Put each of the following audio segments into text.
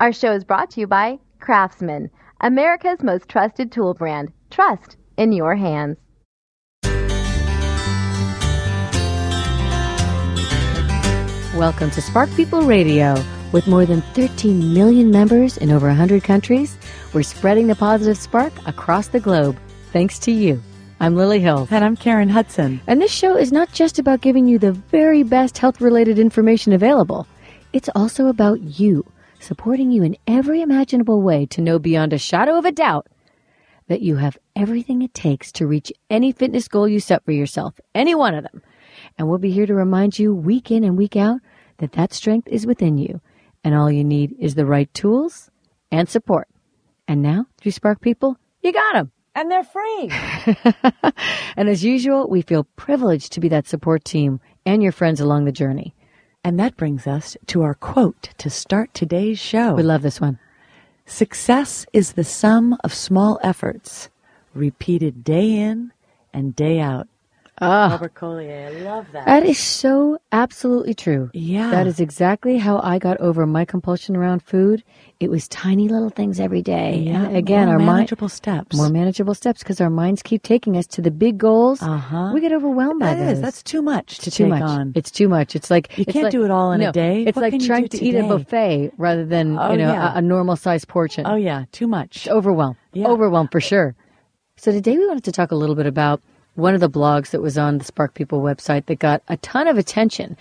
Our show is brought to you by Craftsman, America's most trusted tool brand. Trust in your hands. Welcome to Spark People Radio. With more than 13 million members in over 100 countries, we're spreading the positive spark across the globe. Thanks to you. I'm Lily Hill. And I'm Karen Hudson. And this show is not just about giving you the very best health related information available, it's also about you, supporting you in every imaginable way to know beyond a shadow of a doubt that you have everything it takes to reach any fitness goal you set for yourself, any one of them. And we'll be here to remind you week in and week out that that strength is within you. And all you need is the right tools and support. And now, through Spark People, you got them. And they're free. and as usual, we feel privileged to be that support team and your friends along the journey. And that brings us to our quote to start today's show. We love this one. Success is the sum of small efforts, repeated day in and day out. Ah, Robert Collier, I love that. that is so absolutely true. Yeah. That is exactly how I got over my compulsion around food. It was tiny little things every day. yeah, And again, more our mind manageable steps. more manageable steps because our minds keep taking us to the big goals. Uh-huh. We get overwhelmed by That those. That's too much to too take much. on. It's too much. It's like You it's can't like- do it all in a day. It's What like trying to eat a buffet rather than Oh, you know yeah. a, a normal sized portion. oh yeah, too much. It's overwhelm. Yeah. Overwhelm for sure. So today we wanted to talk a little bit about one of the blogs that was on the Spark People website that got a ton of attention.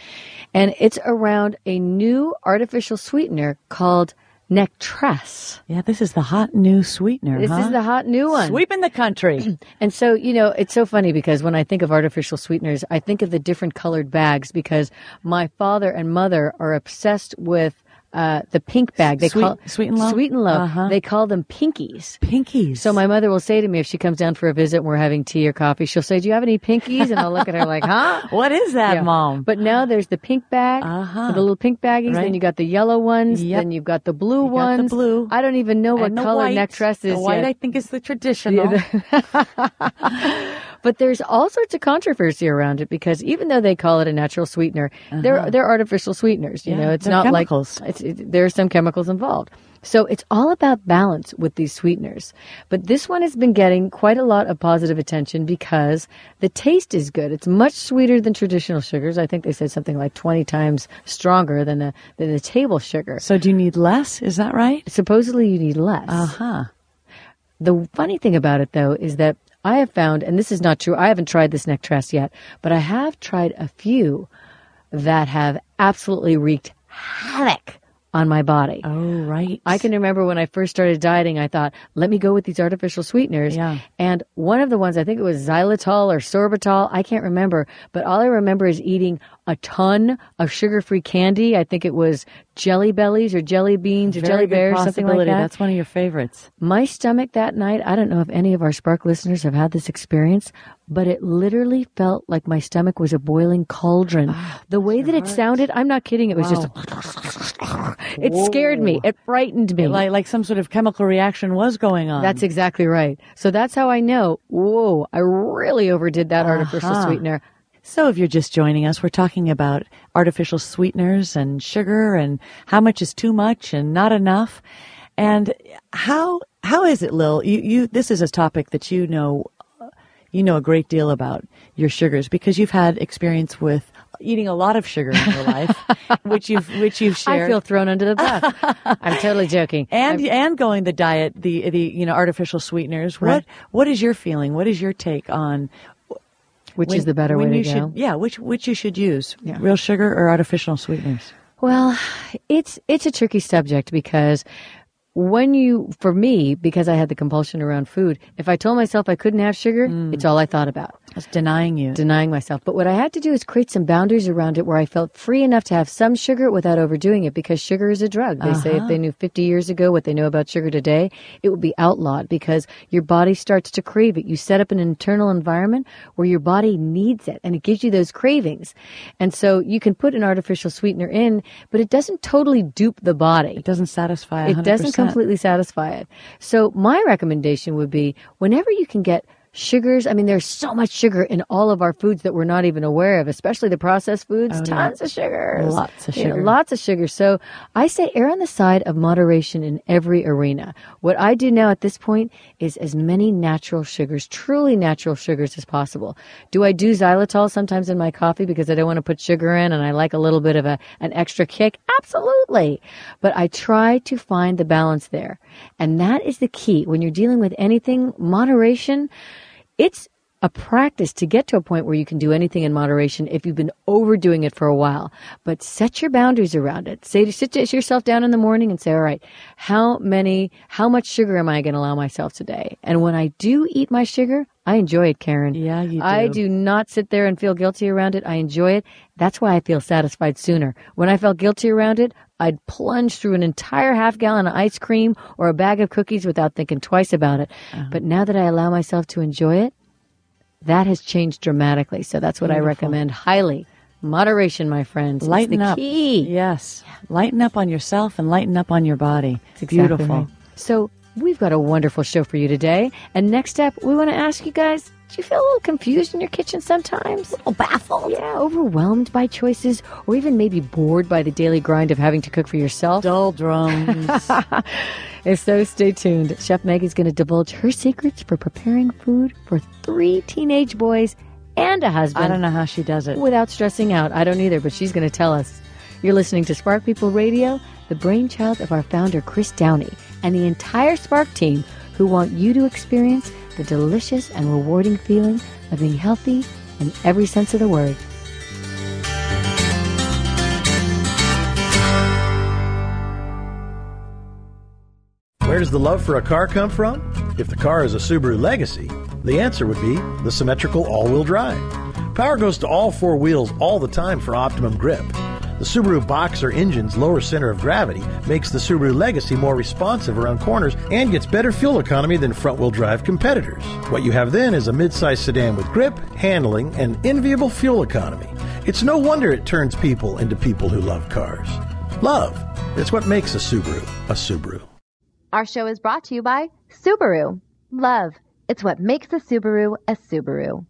And it's around a new artificial sweetener called Nectresse. Yeah, this is the hot new sweetener. This huh? is the hot new one. sweeping the country. And so, you know, it's so funny because when I think of artificial sweeteners, I think of the different colored bags because my father and mother are obsessed with uh, the pink bag. They Sweet- call Sweet and Low? Sweet and Low. Uh-huh. They call them pinkies. Pinkies. So my mother will say to me if she comes down for a visit and we're having tea or coffee, she'll say, "Do you have any pinkies?" And I'll look at her like, "Huh?" what is that, Yeah. mom? But now there's the pink bag, Uh-huh. the little pink baggies. Right. Then you got the yellow ones. Yep. Then you've got the blue You got the ones. blue. I don't even know what color white. dress is The white, yet. I think, is the traditional. But there's all sorts of controversy around it because even though they call it a natural sweetener, they're they're artificial sweeteners. You Uh-huh. Yeah, know, it's not chemicals. like it's, it, there are some chemicals involved. So it's all about balance with these sweeteners. But this one has been getting quite a lot of positive attention because the taste is good. It's much sweeter than traditional sugars. I think they said something like 20 times stronger than a than a table sugar. so do you need less? Is that right? Supposedly you need less. Uh huh. The funny thing about it, though, is that I have found, and this is not true, I haven't tried this Nectresse yet, but I have tried a few that have absolutely wreaked havoc on my body. Oh, right. I can remember when I first started dieting, I thought, let me go with these artificial sweeteners. Yeah. And one of the ones, I think it was xylitol or sorbitol, I can't remember, but all I remember is eating a ton of sugar-free candy. I think it was jelly bellies or jelly beans or Very jelly bears, something like that. That's one of your favorites. My stomach that night, I don't know if any of our Spark listeners have had this experience, but it literally felt like my stomach was a boiling cauldron. the way that it sounded, I'm not kidding, it was just, it scared me. It frightened me. Like like some sort of chemical reaction was going on. that's exactly right. So that's how I know, whoa, I really overdid that artificial Uh-huh. sweetener. So if you're just joining us, we're talking about artificial sweeteners and sugar and how much is too much and not enough. And how how is it, Lil? You you this is a topic that you know you know a great deal about your sugars because you've had experience with eating a lot of sugar in your life, which you've which you've shared. I feel thrown under the bus. I'm totally joking. and I'm- and going the diet, the the you know artificial sweeteners. Right. What what is your feeling? What is your take on which when- is the better way to you go? should yeah which which you should use Yeah. real sugar or artificial sweeteners? Well, it's it's a tricky subject because when you for me because I had the compulsion around food, if I told myself I couldn't have sugar, mm. it's all I thought about. It's denying you. denying myself. But what I had to do is create some boundaries around it where I felt free enough to have some sugar without overdoing it because sugar is a drug. They say if uh-huh. they knew 50 years ago what they know about sugar today, it would be outlawed because your body starts to crave it. You set up an internal environment where your body needs it and it gives you those cravings. And so you can put an artificial sweetener in, but it doesn't totally dupe the body. It doesn't satisfy. It It doesn't completely satisfy it. So my recommendation would be whenever you can get sugars. I mean, there's so much sugar in all of our foods that we're not even aware of, especially the processed foods. Oh, tons yeah. of sugars. Lots of You know, sugar. lots of sugar. So I say err on the side of moderation in every arena. What I do now at this point is as many natural sugars, truly natural sugars as possible. Do I do xylitol sometimes in my coffee because I don't want to put sugar in and I like a little bit of a, an extra kick? Absolutely. But I try to find the balance there. And that is the key. When you're dealing with anything, moderation, it's a practice to get to a point where you can do anything in moderation if you've been overdoing it for a while. But set your boundaries around it. Say, sit yourself down in the morning and say, all right, how many, how much sugar am I going to allow myself today? And when I do eat my sugar, I enjoy it, Karen. Yeah, you I do. do not sit there and feel guilty around it. I enjoy it. That's why I feel satisfied sooner. When I felt guilty around it, I'd plunge through an entire half gallon of ice cream or a bag of cookies without thinking twice about it. Uh-huh. But now that I allow myself to enjoy it, that has changed dramatically. So that's what I recommend highly. Moderation, my friends. Lighten the up. Key. Yes. Lighten up on yourself and lighten up on your body. It's Exactly beautiful. right. So we've got a wonderful show for you today. And next up, we want to ask you guys, do you feel a little confused in your kitchen sometimes? A little baffled? Yeah, overwhelmed by choices, or even maybe bored by the daily grind of having to cook for yourself? Doldrums. If so, stay tuned. Chef Meg is going to divulge her secrets for preparing food for three teenage boys and a husband. I don't know how she does it. Without stressing out. I don't either, but she's going to tell us. You're listening to Spark People Radio, the brainchild of our founder, Chris Downey, and the entire Spark team who want you to experience the delicious and rewarding feeling of being healthy in every sense of the word. Where does the love for a car come from? If the car is a Subaru Legacy, the answer would be the symmetrical all wheel drive. Power goes to all four wheels all the time for optimum grip. The Subaru Boxer engine's lower center of gravity makes the Subaru Legacy more responsive around corners and gets better fuel economy than front wheel drive competitors. What you have then is a midsize sedan with grip, handling, and enviable fuel economy. It's no wonder it turns people into people who love cars. Love. It's what makes a Subaru a Subaru. Our show is brought to you by Subaru. Love. It's what makes a Subaru a Subaru.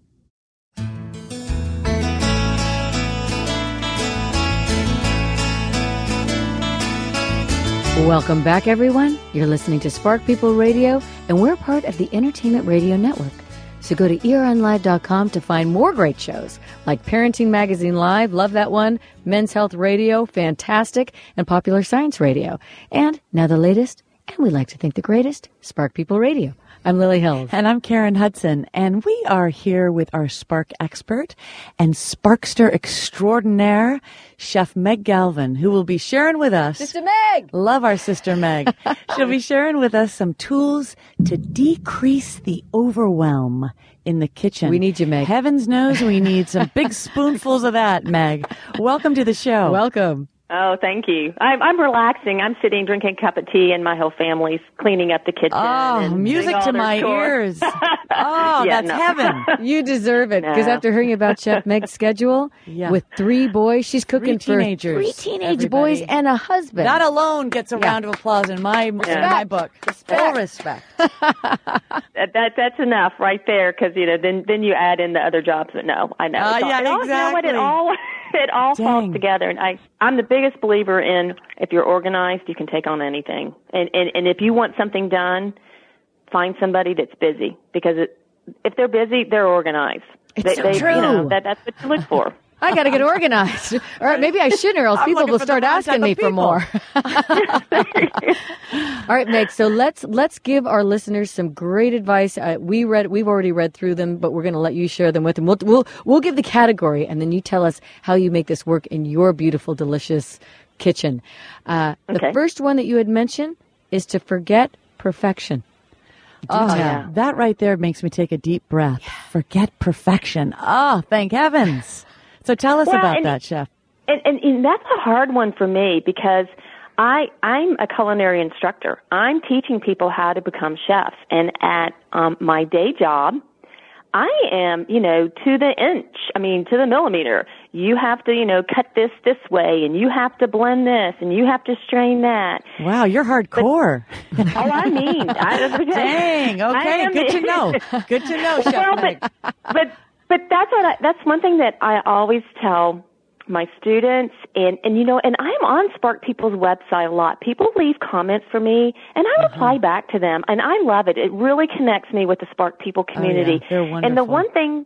Welcome back, everyone. You're listening to Spark People Radio, and we're part of the Entertainment Radio Network. So go to eronlive.com to find more great shows like Parenting Magazine Live, love that one, Men's Health Radio, fantastic, and Popular Science Radio. And now the latest, and we like to think the greatest, Spark People Radio. I'm Lily Hills. And I'm Karen Hudson, and we are here with our Spark expert and Sparkster extraordinaire, Chef Meg Galvin, who will be sharing with us. Sister Meg! Love our sister Meg. She'll be sharing with us some tools to decrease the overwhelm in the kitchen. We need you, Meg. Heavens knows we need some big spoonfuls of that, Meg. Welcome to the show. Welcome. Oh, thank you. I'm, I'm relaxing. I'm sitting drinking a cup of tea, and my whole family's cleaning up the kitchen. Oh, and music to my chores. ears. Oh, Yeah, that's no. heaven. You deserve it because No. after hearing about Chef Meg's schedule Yeah. with three boys, she's cooking for teenagers, three teenage everybody. boys and a husband. That alone gets a round of applause in my in my book. Full respect. That, that that's enough right there, because you know then then you add in the other jobs. But no, I know. Ah, It's all- yeah, it You know what? It exactly. all it all Dang. falls together, and I I'm the biggest believer in if you're organized, you can take on anything, and and and if you want something done, find somebody that's busy because it, if they're busy, they're organized. It's they, so they, true. You know, that that's what you look for. I got to get organized. All right, maybe I shouldn't, or else I'm people will start asking me of for more. All right, Meg. So let's let's give our listeners some great advice. Uh, we read, we've already read through them, but we're going to let you share them with them. We'll, we'll we'll give the category, and then you tell us how you make this work in your beautiful, delicious kitchen. Uh, the first one that you had mentioned is to forget perfection. Oh, yeah. that right there makes me take a deep breath. Forget perfection. Oh, thank heavens. So tell us Well, about that, chef. And, and, and that's a hard one for me because I I'm a culinary instructor. I'm teaching people how to become chefs, and at um, my day job, I am, you know, to the inch. I mean, to the millimeter. You have to, you know, cut this this way, and you have to blend this, and you have to strain that. Wow, you're hardcore. But, oh, I mean, I, dang. Okay, good to know. Good to know, Chef well, but, but but that's what I, that's one thing that I always tell my students and and you know and I'm on Spark People's website a lot. People leave comments for me and I mm-hmm. reply back to them and I love it. It really connects me with the Spark People community. Oh, yeah. They're wonderful. And the one thing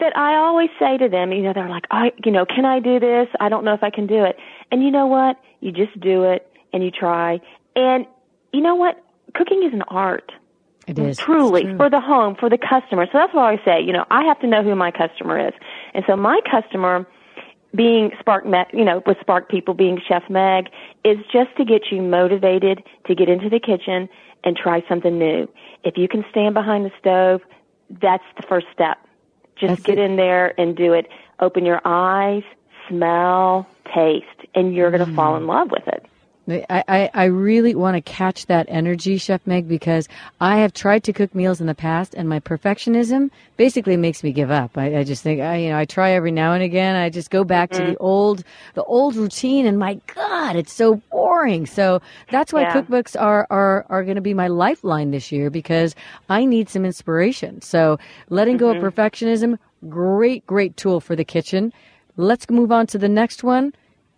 that I always say to them, you know, they're like, I you know, can I do this? I don't know if I can do it. And you know what? You just do it and you try. And you know what? Cooking is an art. It mm, is truly for the home, for the customer. So that's why I say, you know, I have to know who my customer is. And so my customer being Spark, you know, with Spark People being Chef Meg is just to get you motivated to get into the kitchen and try something new. If you can stand behind the stove, that's the first step. Just that's get it. in there and do it. Open your eyes, smell, taste, and you're going to mm. fall in love with it. I, I, I really want to catch that energy, Chef Meg, because I have tried to cook meals in the past, and my perfectionism basically makes me give up. I, I just think, I, you know, I try every now and again. I just go back mm-hmm. to the old, the old routine, and my God, it's so boring. So that's why yeah. cookbooks are are are going to be my lifeline this year because I need some inspiration. So letting mm-hmm. go of mm-hmm. perfectionism, great, great tool for the kitchen. Let's move on to the next one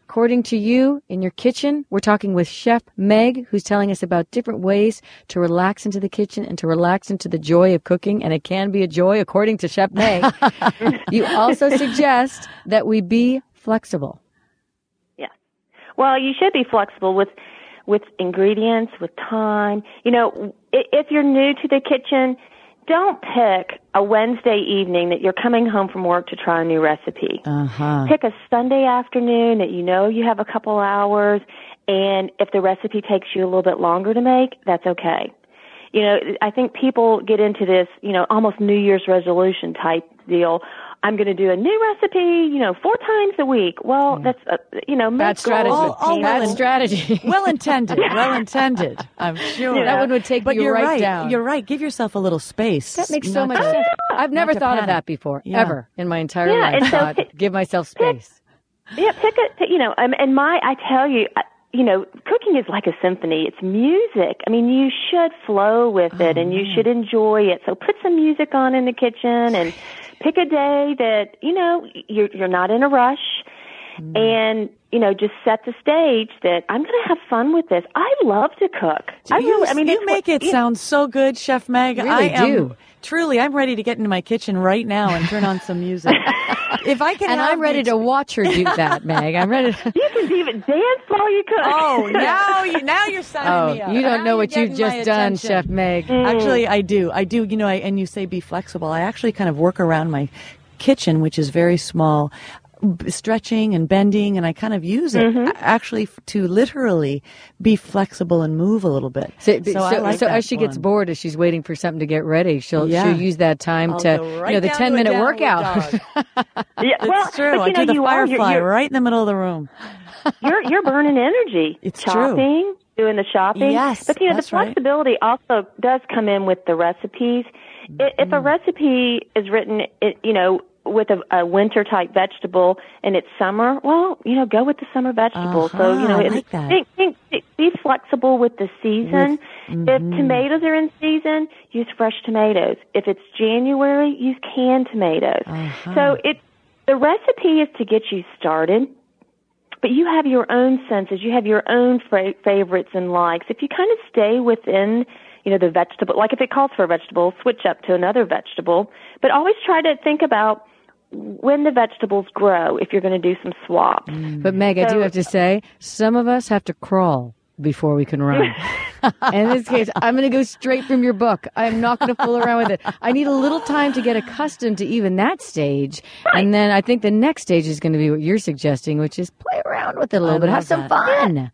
According to you, in your kitchen, we're talking with Chef Meg, who's telling us about different ways to relax into the kitchen and to relax into the joy of cooking. And it can be a joy, according to Chef Meg. you also suggest that we be flexible. Yeah. Well, you should be flexible with with ingredients, with time. You know, if you're new to the kitchen, don't pick a Wednesday evening that you're coming home from work to try a new recipe. Uh-huh. Pick a Sunday afternoon that you know you have a couple hours, and if the recipe takes you a little bit longer to make, that's okay. You know, I think people get into this, you know, almost New Year's resolution type deal. I'm going to do a new recipe, you know, four times a week. Well, that's, uh, you know, bad strategy. All, all bad well strategy. well intended. Well intended. I'm sure. Yeah. That one would take but you you're right, right, down. You're right. Give yourself a little space. That makes so much to, sense. I've never thought panic. of that before, yeah. ever in my entire yeah, life. And so thought, pick, give myself space. Pick, yeah, pick a, you know, um, and my, I tell you, you know, cooking is like a symphony. It's music. I mean, you should flow with it oh, and you man. should enjoy it. So put some music on in the kitchen and pick a day that, you know, you're, you're not in a rush mm. and, you know, just set the stage that I'm going to have fun with this. I love to cook. I you, really, I mean, you make what, it sound so good, Chef Meg. Really I am, do. Truly, I'm ready to get into my kitchen right now and turn on some music. if I can, and I'm ready to watch her do that, Meg. I'm ready. To... You can even dance while you cook. Oh, now you now you're signing oh, me up. You don't now know what you've just done, Chef Meg. Mm. Actually, I do. I do. You know, I, and you say be flexible. I actually kind of work around my kitchen, which is very small stretching and bending and I kind of use it mm-hmm. actually to literally be flexible and move a little bit. So, so, so, like so as she one. gets bored, as she's waiting for something to get ready, she'll yeah. she'll use that time I'll to right you know the ten minute workout. yeah, well, it's true. But, I you know, do the you firefly are, you're, you're, right in the middle of the room. You're you're burning energy. It's chopping, true. doing the shopping. Yes, but you know the that's right. flexibility also does come in with the recipes. Mm-hmm. If a recipe is written, it, you know, with a, a winter type vegetable and it's summer, well, you know, go with the summer vegetable. Uh-huh, so you know, I it- like think, think, be flexible with the season. With- If mhm. tomatoes are in season, use fresh tomatoes. If it's January, use canned tomatoes. Uh-huh. So it the recipe is to get you started but you have your own senses, you have your own fra- favorites and likes. If you kind of stay within, you know, the vegetable, like if it calls for a vegetable, switch up to another vegetable, but always try to think about when the vegetables grow if you're going to do some swaps. Mm. But Meg, I do have to say, some of us have to crawl before we can run. in this case, I'm going to go straight from your book. I'm not going to fool around with it. I need a little time to get accustomed to even that stage, and then I think the next stage is going to be what you're suggesting, which is play around with it a little I bit, have some that. fun.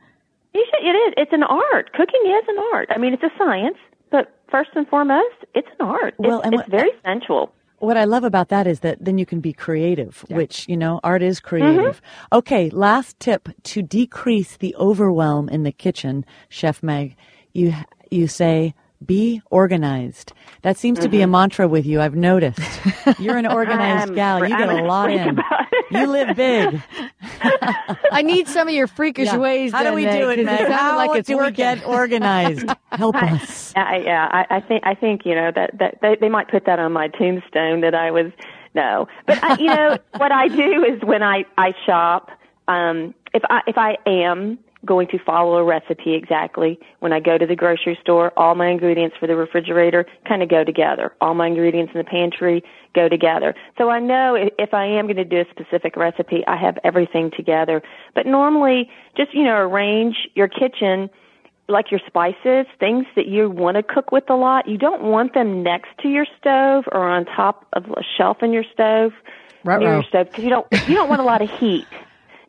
You should, it is. It's an art. Cooking is an art. I mean, it's a science, but first and foremost, it's an art. Well, it's, and it's what- very sensual. What I love about that is that then you can be creative, which, you know, art is creative. Okay, last tip to decrease the overwhelm in the kitchen, Chef Meg. You you say Be organized. That seems to be a mantra with you. I've noticed. You're an organized gal. You get a lot in. About it. You live big. I need some of your freakish Yeah. ways. How do we Meg, do it, Meg? sounded How like it's do we get organized? Help us. I, yeah, I, I think I think you know that that they, they might put that on my tombstone that I was no, but I, you know what I do is when I I shop, um, if I if I am going to follow a recipe exactly when I go to the grocery store, all my ingredients for the refrigerator kind of go together. All my ingredients in the pantry go together. So I know if, I am going to do a specific recipe, I have everything together. But normally, just you know, arrange your kitchen like your spices, things that you want to cook with a lot, you don't want them next to your stove or on top of a shelf in your stove near Ruh-roh. your stove because you don't you don't want a lot of heat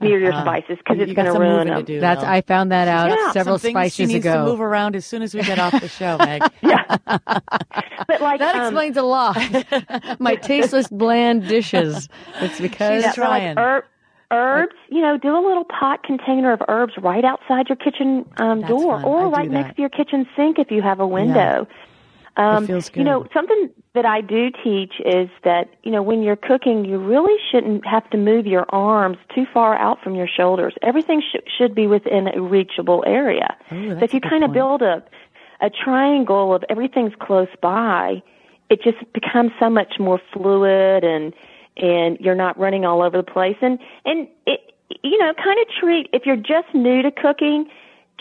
near your spices because You going to ruin them. to do. That's though. I found that out Yeah. several Some things she needs ago. to move around as soon as we get off the show, Meg. yeah, But like That um, explains a lot. My tasteless, bland dishes. It's because She's yeah, but like trying. herb, herbs, you know, do a little pot container of herbs right outside your kitchen um, door, fun. or I do right next to your kitchen sink if you have a window. Um, feels You know, something that I do teach is that you know when you're cooking, you really shouldn't have to move your arms too far out from your shoulders. Everything sh- should be within a reachable area. Ooh, so if you kind of build a a triangle of everything's close by, it just becomes so much more fluid and and you're not running all over the place and and it you know kind of treat if you're just new to cooking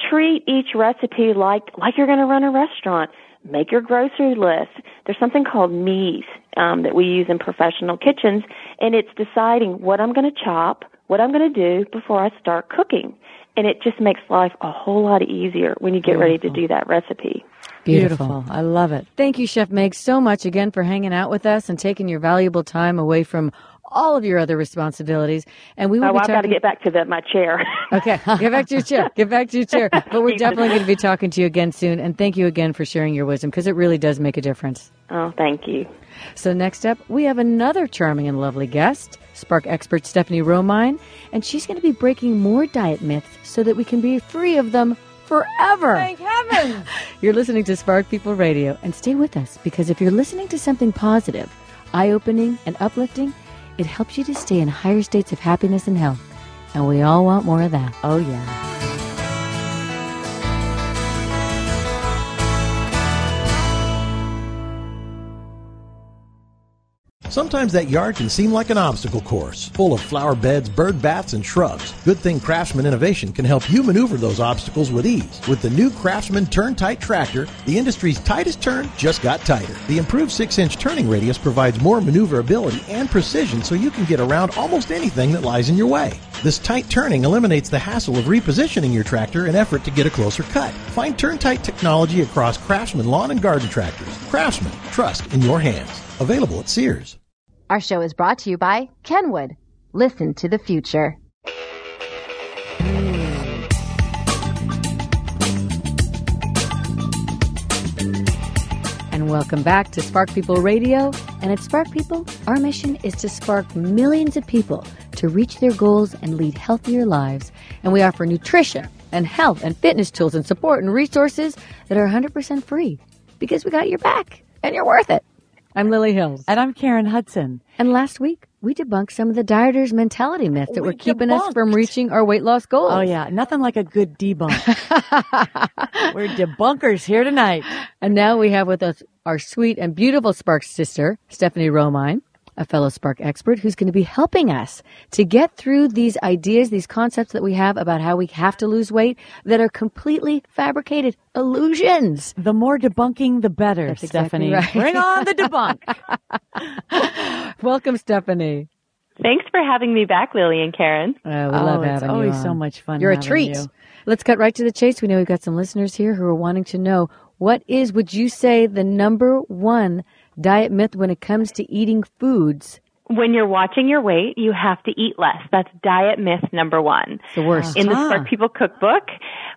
treat each recipe like like you're going to run a restaurant make your grocery list there's something called mise um, that we use in professional kitchens and it's deciding what i'm going to chop what i'm going to do before i start cooking and it just makes life a whole lot easier when you get ready to do that recipe beautiful. I love it. Thank you, Chef Meg, so much again for hanging out with us and taking your valuable time away from all of your other responsibilities. And we will oh be i've got to get back to the, my chair Okay, get back to your chair. Get back to your chair. But we're definitely going to be talking to you again soon. And thank you again for sharing your wisdom because it really does make a difference. oh thank you So next up, we have another charming and lovely guest, Spark expert Stephanie Romine, and she's going to be breaking more diet myths so that we can be free of them forever. Thank heaven! you're listening to Spark People Radio, and stay with us because if you're listening to something positive, eye-opening, and uplifting, it helps you to stay in higher states of happiness and health. And we all want more of that. Oh yeah. Sometimes that yard can seem like an obstacle course, full of flower beds, bird baths, and shrubs. Good thing Craftsman Innovation can help you maneuver those obstacles with ease. With the new Craftsman Turn Tight Tractor, the industry's tightest turn just got tighter. The improved 6-inch turning radius provides more maneuverability and precision so you can get around almost anything that lies in your way. This tight turning eliminates the hassle of repositioning your tractor in effort to get a closer cut. Find Turn Tight technology across Craftsman lawn and garden tractors. Craftsman, trust in your hands. Available at Sears. Our show is brought to you by Kenwood. Listen to the future. And welcome back to Spark People Radio. And at Spark People, our mission is to spark millions of people to reach their goals and lead healthier lives. And we offer nutrition and health and fitness tools and support and resources that are 100% free because we got your back and you're worth it. I'm Lily Hills. And I'm Karen Hudson. And last week, we debunked some of the dieters' mentality myths that We were keeping us from reaching our weight loss goals. Oh yeah, nothing like a good debunk. We're debunkers here tonight. And now we have with us our sweet and beautiful Spark sister, Stephanie Romine, a fellow Spark expert who's going to be helping us to get through these ideas, these concepts that we have about how we have to lose weight that are completely fabricated illusions. The more debunking, the better, That's exactly Stephanie. right. Bring on the debunk. Welcome, Stephanie. Thanks for having me back, Lily and Karen. Uh, we oh, love it's having you always on. so much fun. You're a treat. you. Let's cut right to the chase. We know we've got some listeners here who are wanting to know what is, would you say, the number one diet myth when it comes to eating foods? When you're watching your weight, you have to eat less. That's diet myth number one. The worst. In the Ah. Spark People cookbook,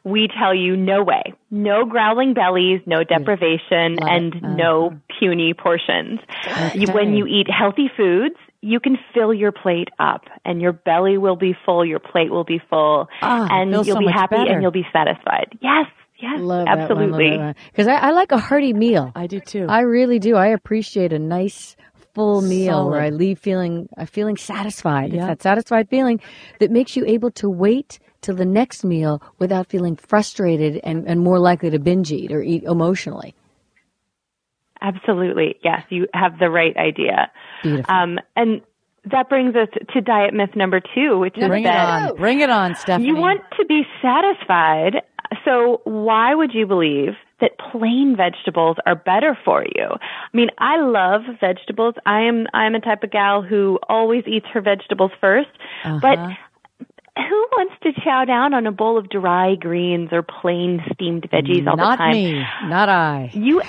we tell you no way. No growling bellies, no deprivation, and it. no puny portions. You, when you eat healthy foods, you can fill your plate up and your belly will be full, your plate will be full, Ah, and you'll so be happy better. and you'll be satisfied. Yes, Yes, Love absolutely. Because I, I like a hearty meal. I do too. I really do. I appreciate a nice full meal where I leave feeling uh, feeling satisfied. It's Yeah. that satisfied feeling that makes you able to wait till the next meal without feeling frustrated and, and more likely to binge eat or eat emotionally. Absolutely. Yes, you have the right idea. Beautiful. Um, and that brings us to diet myth number two, which is Bring it that on. Bring it on, Stephanie. you want to be satisfied. So why would you believe that plain vegetables are better for you? I mean, I love vegetables. I am I'm a type of gal who always eats her vegetables 1st But uh-huh. who wants to chow down on a bowl of dry greens or plain steamed veggies all Not the time? Not me. Not I. you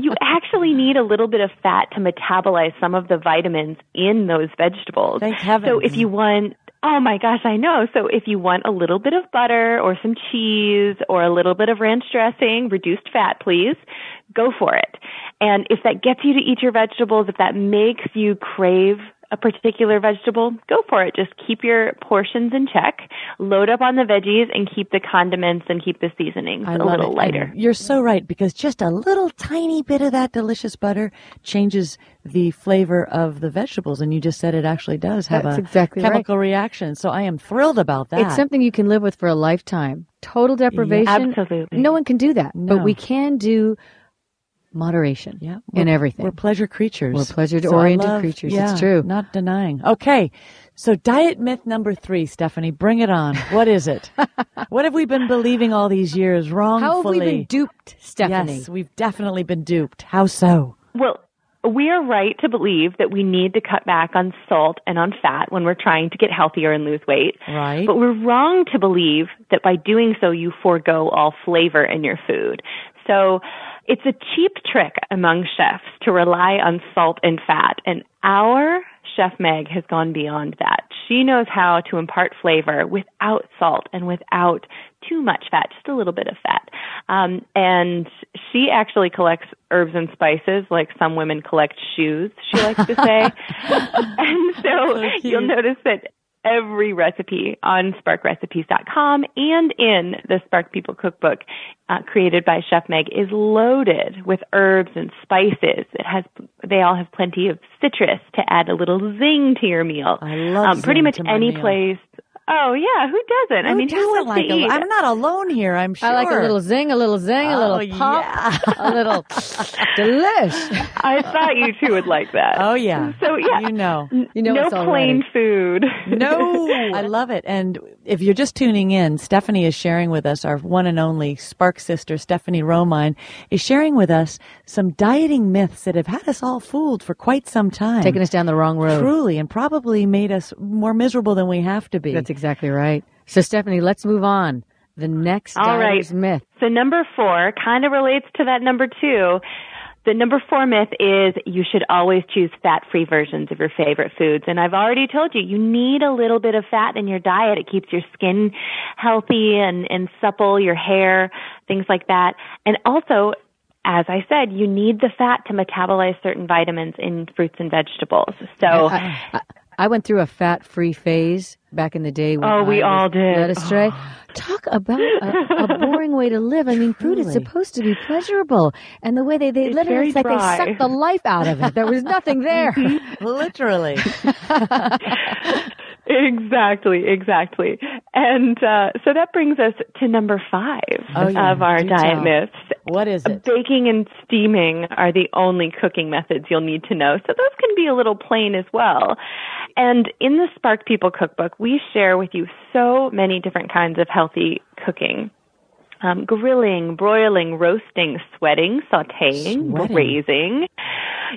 you actually need a little bit of fat to metabolize some of the vitamins in those vegetables. Thank. So if you want Oh my gosh, I know. So if you want a little bit of butter or some cheese or a little bit of ranch dressing, reduced fat, please, go for it. And if that gets you to eat your vegetables, if that makes you crave a particular vegetable, go for it. Just keep your portions in check, load up on the veggies, and keep the condiments and keep the seasonings I a little it. lighter. And You're so right because just a little tiny bit of that delicious butter changes the flavor of the vegetables, and you just said it actually does have That's a exactly right. chemical reaction. So I am thrilled about that. It's something you can live with for a lifetime. Total deprivation. absolutely. No one can do that. No. But we can do moderation yeah, in we're- everything. We're pleasure creatures. We're pleasure-oriented So creatures. Yeah, It's true. Not denying. Okay. So diet myth number three, Stephanie, bring it on. What is it? what have we been believing all these years wrongfully? How have we been duped, Stephanie? Yes, we've definitely been duped. How so? Well, we are right to believe that we need to cut back on salt and on fat when we're trying to get healthier and lose weight. Right. But we're wrong to believe that by doing so you forego all flavor in your food. So it's a cheap trick among chefs to rely on salt and fat. And our Chef Meg has gone beyond that. She knows how to impart flavor without salt and without too much fat, just a little bit of fat. Um, and she actually collects herbs and spices like some women collect shoes, she likes to say. and so, you'll notice that every recipe on sparkrecipes.com and in the Spark People cookbook uh, created by Chef Meg is loaded with herbs and spices. It has they all have plenty of citrus to add a little zing to your meal. I love um, pretty much any meal. place. Oh yeah, who doesn't? I mean, who doesn't wants like to a- eat? I'm not alone here. I'm sure. I like a little zing, a little zing, a Oh, little pop, yeah. a little delish. I thought you two would like that. Oh yeah. So yeah, You know. You know no it's all plain food. No, I love it. And if you're just tuning in, Stephanie is sharing with us, our one and only Spark sister, Stephanie Romine, is sharing with us some dieting myths that have had us all fooled for quite some time. Taking us down the wrong road. Truly, and probably made us more miserable than we have to be. That's exactly right. So, Stephanie, let's move on. The next All right. myth. So number four kind of relates to that number two. The number four myth is you should always choose fat-free versions of your favorite foods. And I've already told you, you need a little bit of fat in your diet. It keeps your skin healthy and, and supple, your hair, things like that. And also, as I said, you need the fat to metabolize certain vitamins in fruits and vegetables. So, I, I, I went through a fat-free phase back in the day. When Oh, we I all did. Led astray. Talk about a, a boring way to live. I mean, food is supposed to be pleasurable, and the way they they It's let it, very it's like dry. they sucked the life out of it. There was nothing there. Literally. Exactly, exactly. And uh, so that brings us to number five Oh, yeah. of our Do diet tell. myths. What is it? Baking and steaming are the only cooking methods you'll need to know. So those can be a little plain as well. And in the Spark People cookbook, we share with you so many different kinds of healthy cooking. Um, grilling, broiling, roasting, sweating, sauteing, Sweating. braising.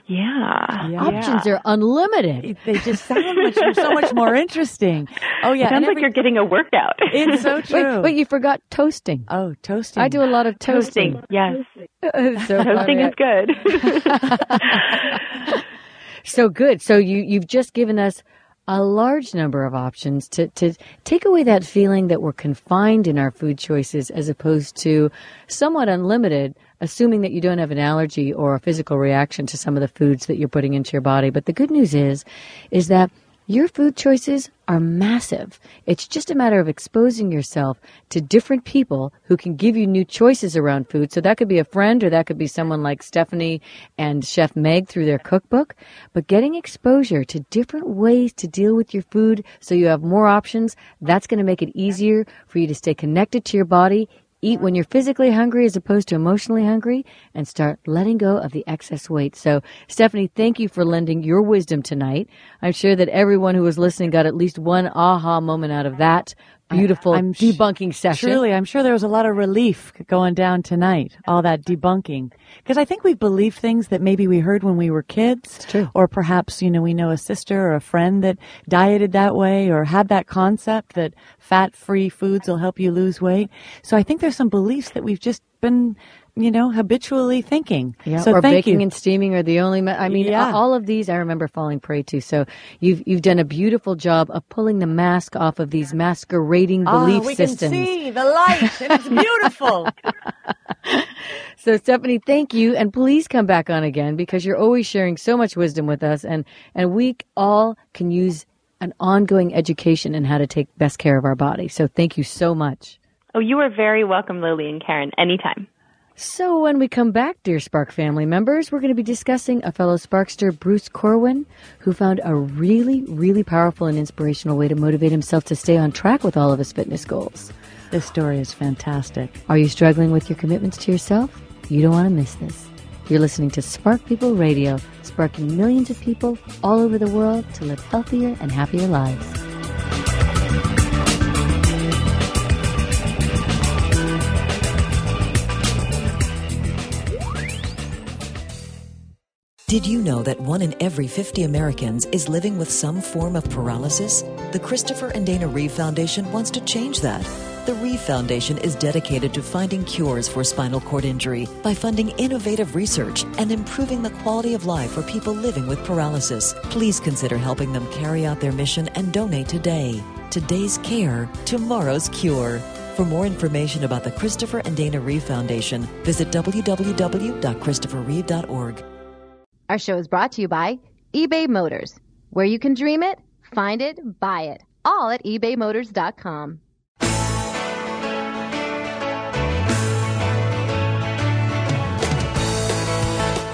Yeah. Yeah. Options are unlimited. They just sound much, so much more interesting. Oh yeah, Sounds and like you're getting a workout. it's so true. Wait, wait, you forgot toasting. oh, toasting. I do a lot of toasting. Toasting, yes. so, Toasting is good. so good. So you you've just given us a large number of options to to take away that feeling that we're confined in our food choices as opposed to somewhat unlimited, assuming that you don't have an allergy or a physical reaction to some of the foods that you're putting into your body. But the good news is is that Your food choices are massive. It's just a matter of exposing yourself to different people who can give you new choices around food. So that could be a friend or that could be someone like Stephanie and Chef Meg through their cookbook. But getting exposure to different ways to deal with your food so you have more options, that's going to make it easier for you to stay connected to your body Eat when you're physically hungry as opposed to emotionally hungry and start letting go of the excess weight. So, Stephanie, thank you for lending your wisdom tonight. I'm sure that everyone who was listening got at least one aha moment out of that beautiful I'm debunking session. Truly, I'm sure there was a lot of relief going down tonight, all that debunking. Because I think we believe things that maybe we heard when we were kids. Or perhaps, you know, we know a sister or a friend that dieted that way or had that concept that fat free foods will help you lose weight. So I think there's some beliefs that we've just been you know, habitually thinking. Yeah, so or baking you. and steaming are the only. Me- I mean, yeah. all of these I remember falling prey to. So you've you've done a beautiful job of pulling the mask off of these masquerading ah, belief oh, we systems. can see the light, and it's beautiful. so Stephanie, thank you, and please come back on again because you're always sharing so much wisdom with us, and and we all can use an ongoing education in how to take best care of our body. So thank you so much. Oh, you are very welcome, Lily and Karen, anytime. So, when we come back, dear Spark family members, we're going to be discussing a fellow Sparkster, Bruce Corwin, who found a really, really powerful and inspirational way to motivate himself to stay on track with all of his fitness goals. This story is fantastic. Are you struggling with your commitments to yourself? You don't want to miss this. You're listening to Spark People Radio, sparking millions of people all over the world to live healthier and happier lives. Did you know that one in every 50 Americans is living with some form of paralysis? The Christopher and Dana Reeve Foundation wants to change that. The Reeve Foundation is dedicated to finding cures for spinal cord injury by funding innovative research and improving the quality of life for people living with paralysis. Please consider helping them carry out their mission and donate today. Today's care, tomorrow's cure. For more information about the Christopher and Dana Reeve Foundation, visit www.christopherreeve.org. Our show is brought to you by eBay Motors, where you can dream it, find it, buy it, all at ebaymotors.com.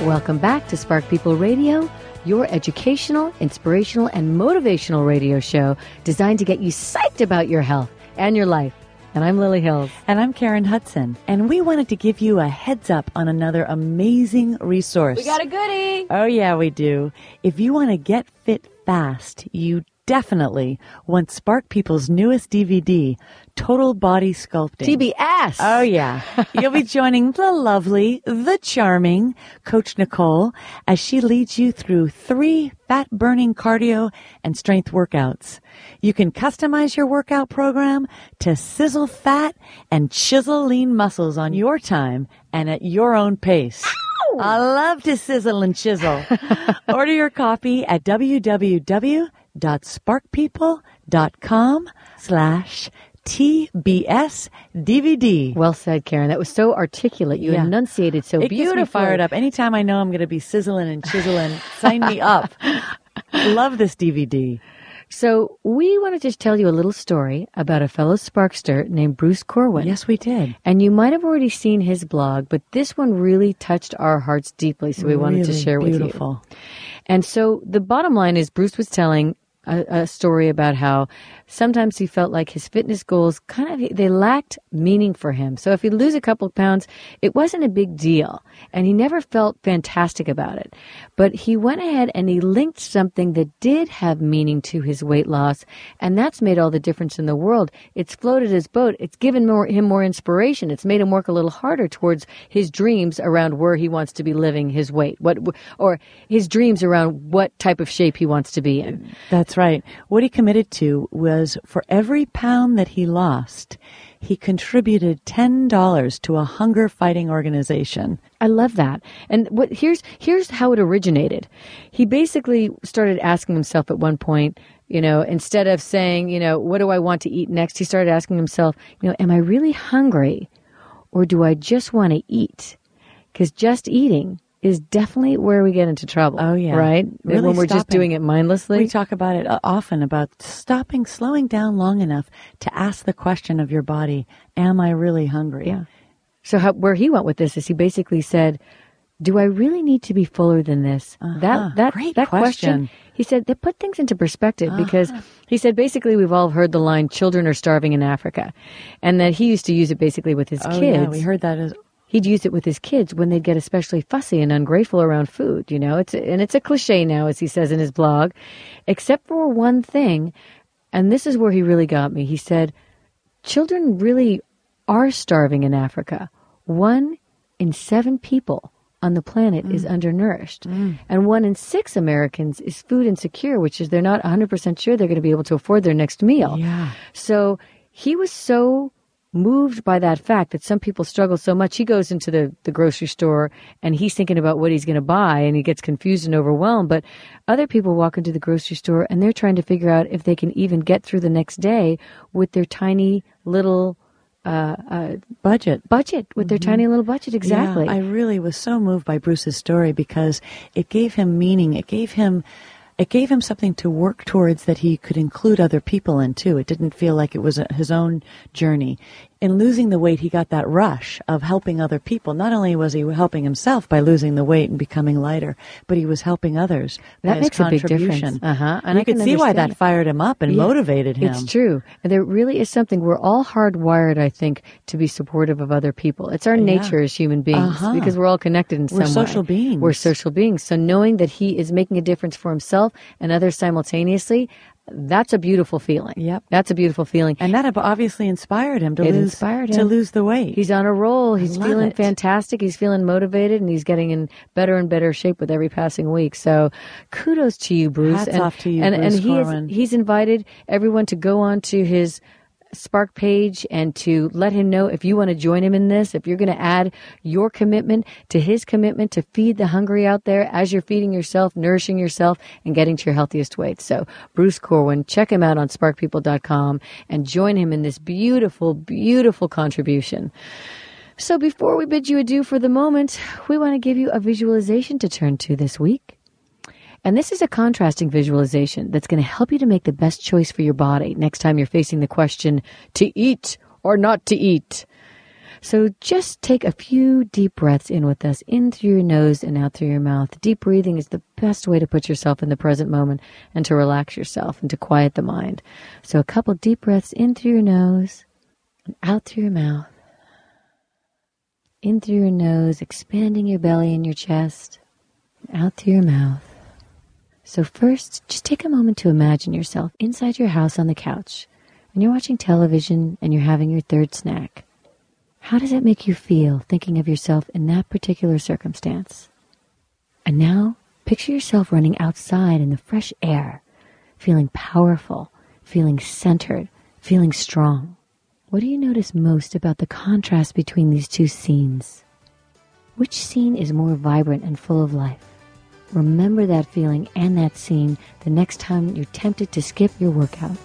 Welcome back to Spark People Radio, your educational, inspirational, and motivational radio show designed to get you psyched about your health and your life. And I'm Lily Hills. And I'm Karen Hudson. And we wanted to give you a heads up on another amazing resource. We got a goodie. Oh, yeah, we do. If you want to get fit fast, you definitely want Spark People's newest DVD, Total Body Sculpting. TBS. Oh, yeah. You'll be joining the lovely, the charming Coach Nicole as she leads you through three fat burning cardio and strength workouts. You can customize your workout program to sizzle fat and chisel lean muscles on your time and at your own pace. I love to sizzle and chisel. Order your copy at www.sparkpeople.com slash TBS DVD. Well said, Karen. That was so articulate. You Yeah. enunciated so it beautifully. gets me fired up. Anytime I know I'm going to be sizzling and chiseling, sign me up. Love this DVD. So we want to just tell you a little story about a fellow Sparkster named Bruce Corwin. Yes, we did. And you might have already seen his blog, but this one really touched our hearts deeply, so we wanted to Really share with you. beautiful. And so the bottom line is Bruce was telling a, a story about how sometimes he felt like his fitness goals kind of they lacked meaning for him. So if he'd lose a couple of pounds, it wasn't a big deal, and he never felt fantastic about it. But he went ahead and he linked something that did have meaning to his weight loss, and that's made all the difference in the world. It's floated his boat. It's given more, him more inspiration. It's made him work a little harder towards his dreams around where he wants to be living his weight, what or his dreams around what type of shape he wants to be in. That's right. What he committed to was for every pound that he lost, he contributed $10 to a hunger fighting organization. I love that. And what here's here's how it originated. He basically started asking himself at one point, you know, instead of saying, you know, what do I want to eat next, he started asking himself, you know, am I really hungry or do I just want to eat? Cuz just eating is definitely where we get into trouble. Oh, yeah. Right? Really when we're just doing it mindlessly. We talk about it uh, often about stopping, slowing down long enough to ask the question of your body, am I really hungry? Yeah. So how, where he went with this is he basically said, "Do I really need to be fuller than this?" Uh-huh. That that Great that question. He said that put things into perspective because he said basically we've all heard the line "children are starving in Africa," and that he used to use it basically with his Oh, kids. yeah, we heard that as He'd use it with his kids when they'd get especially fussy and ungrateful around food. You know, it's and it's a cliche now, as he says in his blog, except for one thing, and this is where he really got me. He said, "Children really are starving in Africa. One in seven people on the planet is Mm. undernourished. And one in six Americans is food insecure, which is they're not 100% sure they're going to be able to afford their next meal. Yeah. So he was so moved by that fact that some people struggle so much. He goes into the, the grocery store and he's thinking about what he's going to buy and he gets confused and overwhelmed. But other people walk into the grocery store and they're trying to figure out if they can even get through the next day with their tiny little uh, uh, budget. budget, with their mm-hmm. tiny little budget. Exactly. Yeah, I really was so moved by Bruce's story because it gave him meaning. It gave him it gave him something to work towards that he could include other people in too. It didn't feel like it was a, his own journey. In losing the weight, he got that rush of helping other people. Not only was he helping himself by losing the weight and becoming lighter, but he was helping others. That makes a big difference. Uh-huh. And And I you could can see why that it. fired him up and Yeah, motivated him. It's true. And there really is something we're all hardwired, I think, to be supportive of other people. It's our nature as human beings Uh-huh. because we're all connected in We're some way. We're social beings. We're social beings. So knowing that he is making a difference for himself and others simultaneously, that's a beautiful feeling. Yep. That's a beautiful feeling. And that obviously inspired him to It lose inspired to lose the weight. He's on a roll. He's feeling it. fantastic. He's feeling motivated, and he's getting in better and better shape with every passing week. So, kudos to you, Bruce. Hats and, off to you, and, Bruce and he is, he's invited everyone to go on to his Spark page and to let him know if you want to join him in this, if you're going to add your commitment to his commitment to feed the hungry out there as you're feeding yourself, nourishing yourself, and getting to your healthiest weight. So, Bruce Corwin, check him out on sparkpeople.com and join him in this beautiful, beautiful contribution. So before we bid you adieu for the moment, we want to give you a visualization to turn to this week. And this is a contrasting visualization that's going to help you to make the best choice for your body next time you're facing the question to eat or not to eat. So just take a few deep breaths in with us, in through your nose and out through your mouth. Deep breathing is the best way to put yourself in the present moment and to relax yourself and to quiet the mind. So a couple deep breaths in through your nose and out through your mouth in through your nose, expanding your belly and your chest, out through your mouth. So, first, just take a moment to imagine yourself inside your house on the couch, and you're watching television and you're having your third snack. How does that make you feel thinking of yourself in that particular circumstance? And now, picture yourself running outside in the fresh air, feeling powerful, feeling centered, feeling strong. What do you notice most about the contrast between these two scenes? Which scene is more vibrant and full of life? Remember that feeling and that scene the next time you're tempted to skip your workout.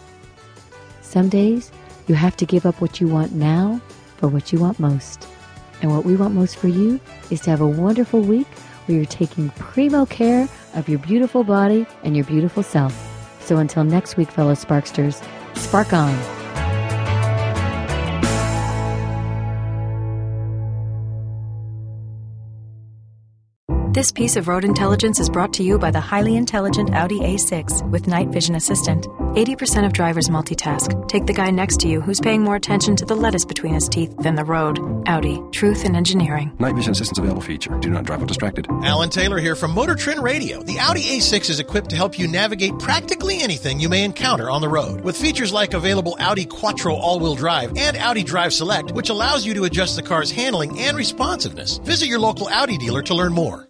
Some days you have to give up what you want now for what you want most. And what we want most for you is to have a wonderful week where you're taking primo care of your beautiful body and your beautiful self. So until next week, fellow Sparksters, spark on. This piece of road intelligence is brought to you by the highly intelligent Audi A6 with night vision assistant. 80% of drivers multitask. Take the guy next to you who's paying more attention to the lettuce between his teeth than the road. Audi. Truth in engineering. Night vision assistance available feature. Do not drive while distracted. Alan Taylor here from Motor Trend Radio. The Audi A6 is equipped to help you navigate practically anything you may encounter on the road. With features like available Audi Quattro all-wheel drive and Audi Drive Select, which allows you to adjust the car's handling and responsiveness. Visit your local Audi dealer to learn more.